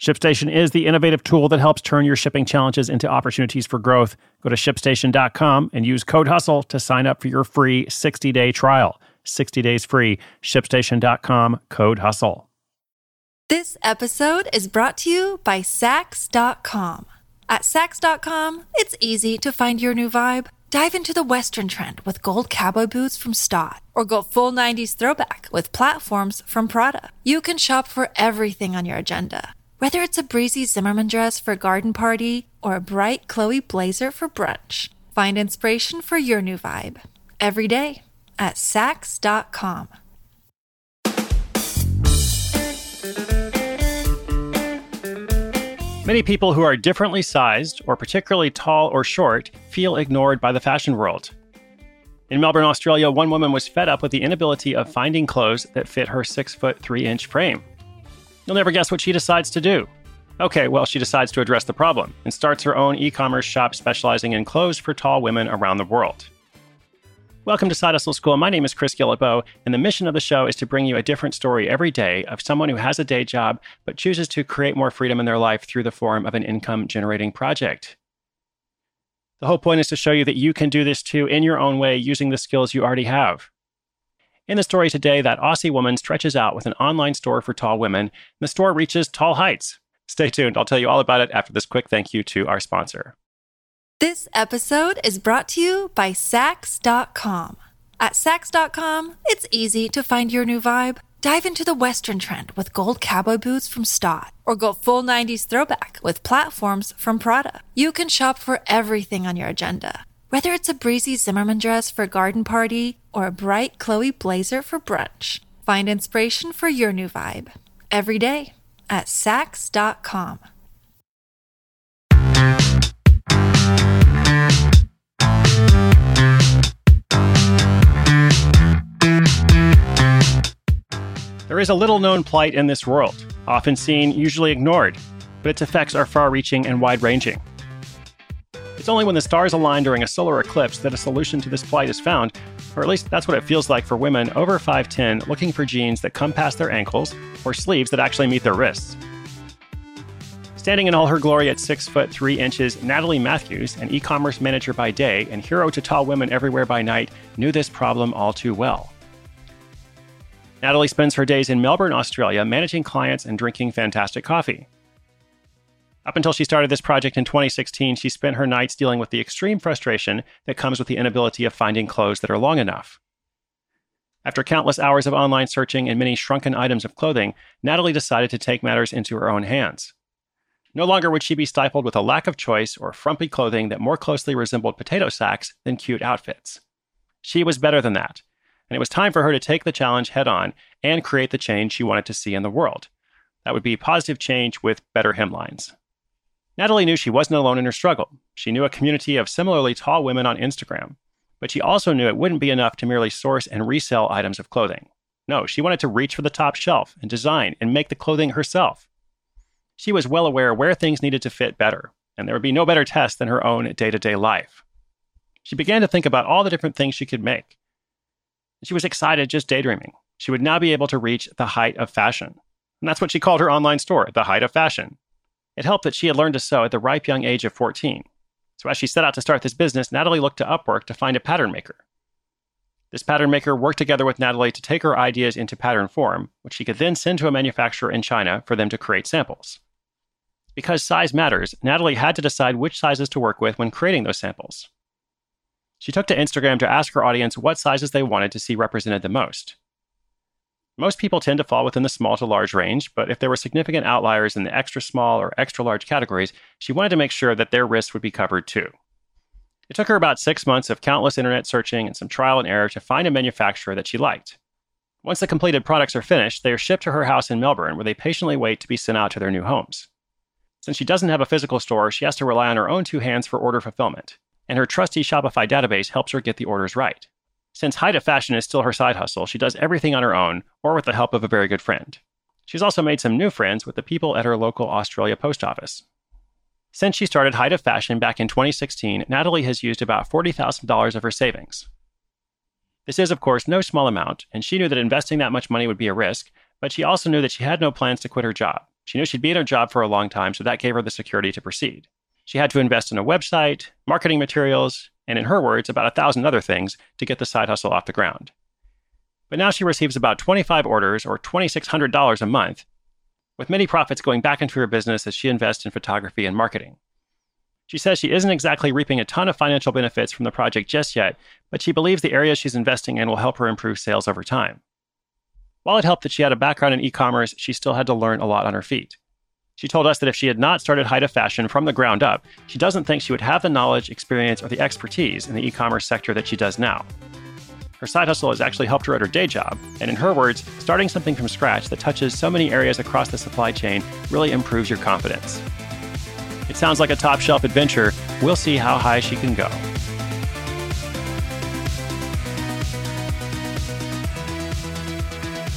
ShipStation is the innovative tool that helps turn your shipping challenges into opportunities for growth. Go to shipstation.com and use code HUSTLE to sign up for your free 60 day trial. 60 days free. ShipStation.com, code HUSTLE. This episode is brought to you by Saks.com. At Saks.com, it's easy to find your new vibe. Dive into the Western trend with gold cowboy boots from Staud, or go full 90s throwback with platforms from Prada. You can shop for everything on your agenda whether it's a breezy Zimmermann dress for a garden party or a bright Chloe blazer for brunch, find inspiration for your new vibe every day at Saks.com. Many people who are differently sized or particularly tall or short feel ignored by the fashion world. In Melbourne, Australia, one woman was fed up with the inability of finding clothes that fit her 6 foot 3 inch frame. You'll never guess what she decides to do. Okay, well, she decides to address the problem and starts her own e commerce shop specializing in clothes for tall women around the world. Welcome to Side Hustle School. My name is Chris Guillebeau, and the mission of the show is to bring you a different story every day of someone who has a day job but chooses to create more freedom in their life through the form of an income generating project. The whole point is to show you that you can do this too in your own way using the skills you already have. In the story today, that Aussie woman stretches out with an online store for tall women, and the store reaches tall heights. Stay tuned. I'll tell you all about it after this quick thank you to our sponsor. This episode is brought to you by Saks.com. At Saks.com, it's easy to find your new vibe. Dive into the Western trend with gold cowboy boots from Staud, or go full 90s throwback with platforms from Prada. You can shop for everything on your agenda whether it's a breezy Zimmermann dress for a garden party or a bright Chloe blazer for brunch, find inspiration for your new vibe every day at Saks.com. There is a little known plight in this world, often seen, usually ignored, but its effects are far reaching and wide ranging. Only when the stars align during a solar eclipse that a solution to this plight is found, or at least that's what it feels like for women over 5'10 looking for jeans that come past their ankles or sleeves that actually meet their wrists. Standing in all her glory at 6 foot 3 inches, Natalie Matthews, an e commerce manager by day and hero to tall women everywhere by night, knew this problem all too well. Natalie spends her days in Melbourne, Australia, managing clients and drinking fantastic coffee. Up until she started this project in 2016, she spent her nights dealing with the extreme frustration that comes with the inability of finding clothes that are long enough. After countless hours of online searching and many shrunken items of clothing, Natalie decided to take matters into her own hands. No longer would she be stifled with a lack of choice or frumpy clothing that more closely resembled potato sacks than cute outfits. She was better than that, and it was time for her to take the challenge head on and create the change she wanted to see in the world. That would be positive change with better hemlines. Natalie knew she wasn't alone in her struggle. She knew a community of similarly tall women on Instagram, but she also knew it wouldn't be enough to merely source and resell items of clothing. No, she wanted to reach for the top shelf and design and make the clothing herself. She was well aware where things needed to fit better, and there would be no better test than her own day to day life. She began to think about all the different things she could make. She was excited just daydreaming. She would now be able to reach the height of fashion. And that's what she called her online store, the height of fashion. It helped that she had learned to sew at the ripe young age of 14. So as she set out to start this business, Natalie looked to Upwork to find a pattern maker. This pattern maker worked together with Natalie to take her ideas into pattern form, which she could then send to a manufacturer in China for them to create samples. Because size matters, Natalie had to decide which sizes to work with when creating those samples. She took to Instagram to ask her audience what sizes they wanted to see represented the most. Most people tend to fall within the small to large range, but if there were significant outliers in the extra small or extra large categories, she wanted to make sure that their risks would be covered too. It took her about six months of countless internet searching and some trial and error to find a manufacturer that she liked. Once the completed products are finished, they are shipped to her house in Melbourne, where they patiently wait to be sent out to their new homes. Since she doesn't have a physical store, she has to rely on her own two hands for order fulfillment, and her trusty Shopify database helps her get the orders right. Since of Fashion is still her side hustle, she does everything on her own or with the help of a very good friend. She's also made some new friends with the people at her local Australia post office. Since she started Height of Fashion back in 2016, Natalie has used about $40,000 of her savings. This is, of course, no small amount, and she knew that investing that much money would be a risk, but she also knew that she had no plans to quit her job. She knew she'd be in her job for a long time, so that gave her the security to proceed. She had to invest in a website, marketing materials, and in her words, about a thousand other things to get the side hustle off the ground. But now she receives about 25 orders or $2,600 a month, with many profits going back into her business as she invests in photography and marketing. She says she isn't exactly reaping a ton of financial benefits from the project just yet, but she believes the areas she's investing in will help her improve sales over time. While it helped that she had a background in e commerce, she still had to learn a lot on her feet. She told us that if she had not started of Fashion from the ground up, she doesn't think she would have the knowledge, experience, or the expertise in the e commerce sector that she does now. Her side hustle has actually helped her at her day job, and in her words, starting something from scratch that touches so many areas across the supply chain really improves your confidence. It sounds like a top shelf adventure. We'll see how high she can go.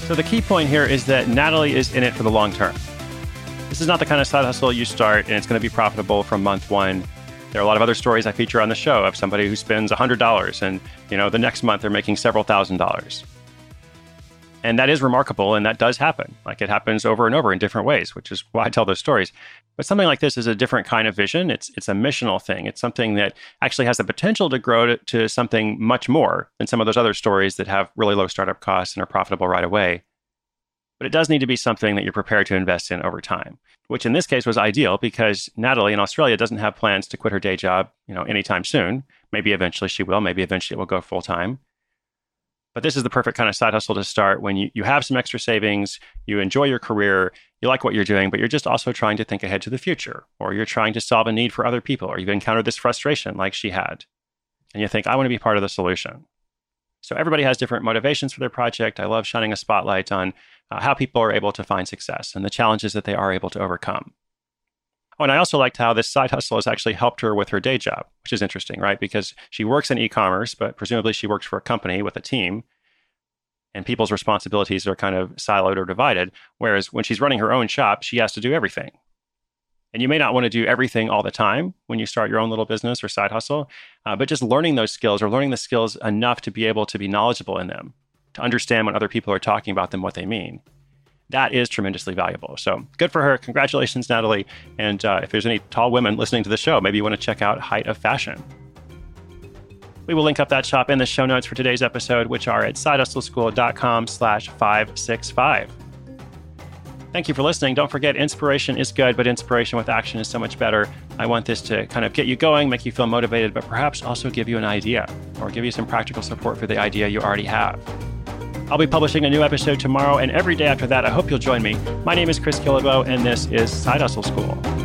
So, the key point here is that Natalie is in it for the long term. This is not the kind of side hustle you start and it's going to be profitable from month one. There are a lot of other stories I feature on the show of somebody who spends $100 and, you know, the next month they're making several thousand dollars. And that is remarkable and that does happen. Like it happens over and over in different ways, which is why I tell those stories. But something like this is a different kind of vision. It's it's a missional thing. It's something that actually has the potential to grow to, to something much more than some of those other stories that have really low startup costs and are profitable right away but it does need to be something that you're prepared to invest in over time, which in this case was ideal because Natalie in Australia doesn't have plans to quit her day job, you know, anytime soon. Maybe eventually she will, maybe eventually it will go full time. But this is the perfect kind of side hustle to start when you, you have some extra savings, you enjoy your career, you like what you're doing, but you're just also trying to think ahead to the future, or you're trying to solve a need for other people, or you've encountered this frustration like she had. And you think, I want to be part of the solution. So everybody has different motivations for their project. I love shining a spotlight on uh, how people are able to find success and the challenges that they are able to overcome. Oh, and I also liked how this side hustle has actually helped her with her day job, which is interesting, right? Because she works in e commerce, but presumably she works for a company with a team, and people's responsibilities are kind of siloed or divided. Whereas when she's running her own shop, she has to do everything. And you may not want to do everything all the time when you start your own little business or side hustle, uh, but just learning those skills or learning the skills enough to be able to be knowledgeable in them to understand when other people are talking about them what they mean. That is tremendously valuable. So good for her. Congratulations, Natalie. And uh, if there's any tall women listening to the show, maybe you want to check out Height of Fashion. We will link up that shop in the show notes for today's episode, which are at sidehustleschool.com slash 565. Thank you for listening. Don't forget, inspiration is good, but inspiration with action is so much better. I want this to kind of get you going, make you feel motivated, but perhaps also give you an idea or give you some practical support for the idea you already have. I'll be publishing a new episode tomorrow and every day after that. I hope you'll join me. My name is Chris Guillebeau, and this is Side Hustle School.